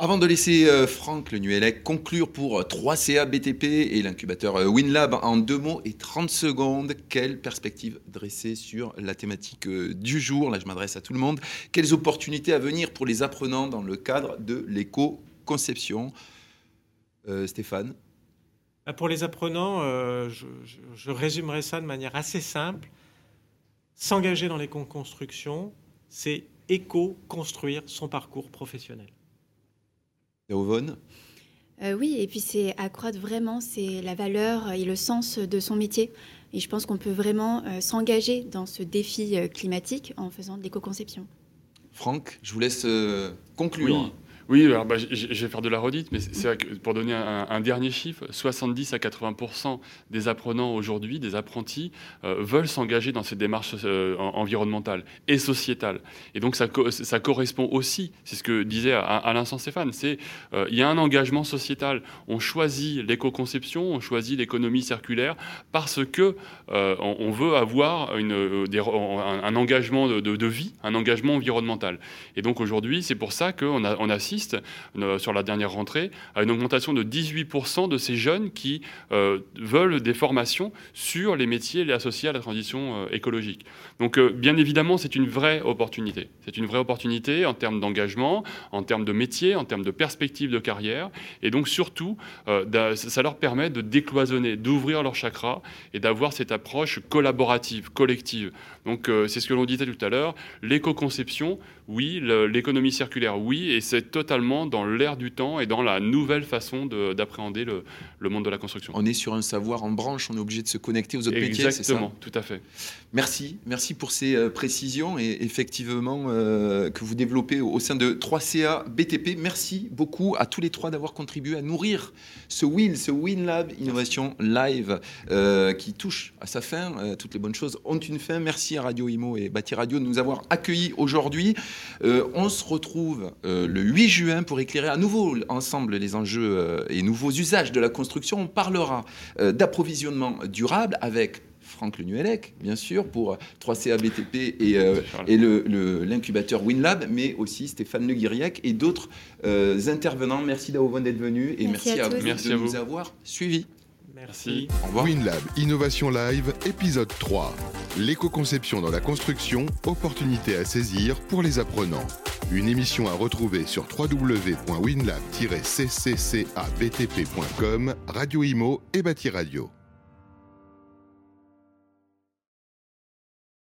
Avant de laisser euh, Franck Le Nuellec conclure pour 3CA BTP et l'incubateur euh, WinLab en deux mots et 30 secondes, quelle perspective dresser sur la thématique euh, du jour? Là, je m'adresse à tout le monde. Quelles opportunités à venir pour les apprenants dans le cadre de l'éco-conception? Stéphane? Bah, Pour les apprenants, je, je, résumerai ça de manière assez simple. S'engager dans l'éco-construction, c'est éco-construire son parcours professionnel. Euh, oui, et puis c'est accroître vraiment c'est la valeur et le sens de son métier. Et je pense qu'on peut vraiment euh, s'engager dans ce défi euh, climatique en faisant de l'éco-conception. Franck, je vous laisse conclure. Oui, alors bah, je vais faire de la redite, mais pour donner un, dernier chiffre, 70 à 80% des apprenants aujourd'hui, des apprentis, euh, veulent s'engager dans ces démarches euh, environnementales et sociétales. Et donc ça, correspond aussi, c'est ce que disait à, l'instant Stéphane, c'est euh, il y a un engagement sociétal. On choisit l'éco-conception, on choisit l'économie circulaire parce que on, veut avoir un, engagement de, vie, un engagement environnemental. Et donc aujourd'hui, c'est pour ça qu'on a, on euh, sur la dernière rentrée à une augmentation de 18% de ces jeunes qui euh, veulent des formations sur les métiers associés à la transition euh, écologique. Donc bien évidemment, c'est une vraie opportunité. C'est une vraie opportunité en termes d'engagement, en termes de métier, en termes de perspectives de carrière. Et donc surtout, ça leur permet de décloisonner, d'ouvrir leur chakra et d'avoir cette approche collaborative, collective. Donc c'est ce que l'on disait tout à l'heure, l'éco-conception, oui, l'économie circulaire, oui, et c'est totalement dans l'air du temps et dans la nouvelle façon d'appréhender le, monde de la construction. On est sur un savoir en branche, on est obligé de se connecter aux autres métiers, Exactement, tout à fait. Merci, merci pour ces euh, précisions et effectivement euh, que vous développez au sein de 3CA BTP. Merci beaucoup à tous les trois d'avoir contribué à nourrir ce WIN, ce WinLab Innovation Live euh, qui touche à sa fin. toutes les bonnes choses ont une fin. Merci à Radio Imo et Bâti Radio de nous avoir accueillis aujourd'hui. on se retrouve le 8 juin pour éclairer à nouveau ensemble les enjeux et nouveaux usages de la construction. On parlera d'approvisionnement durable avec Franck Lenuelec, bien sûr, pour 3CA BTP et, euh, et l'incubateur WinLab, mais aussi Stéphane Le Guiriac et d'autres euh, intervenants. Merci d'être venu et merci, à, vous de nous avoir suivis. Merci. Au revoir. WinLab Innovation Live, épisode 3. L'éco-conception dans la construction, opportunité à saisir pour les apprenants. Une émission à retrouver sur www.winlab-cccabtp.com, Radio Imo et Bâti Radio.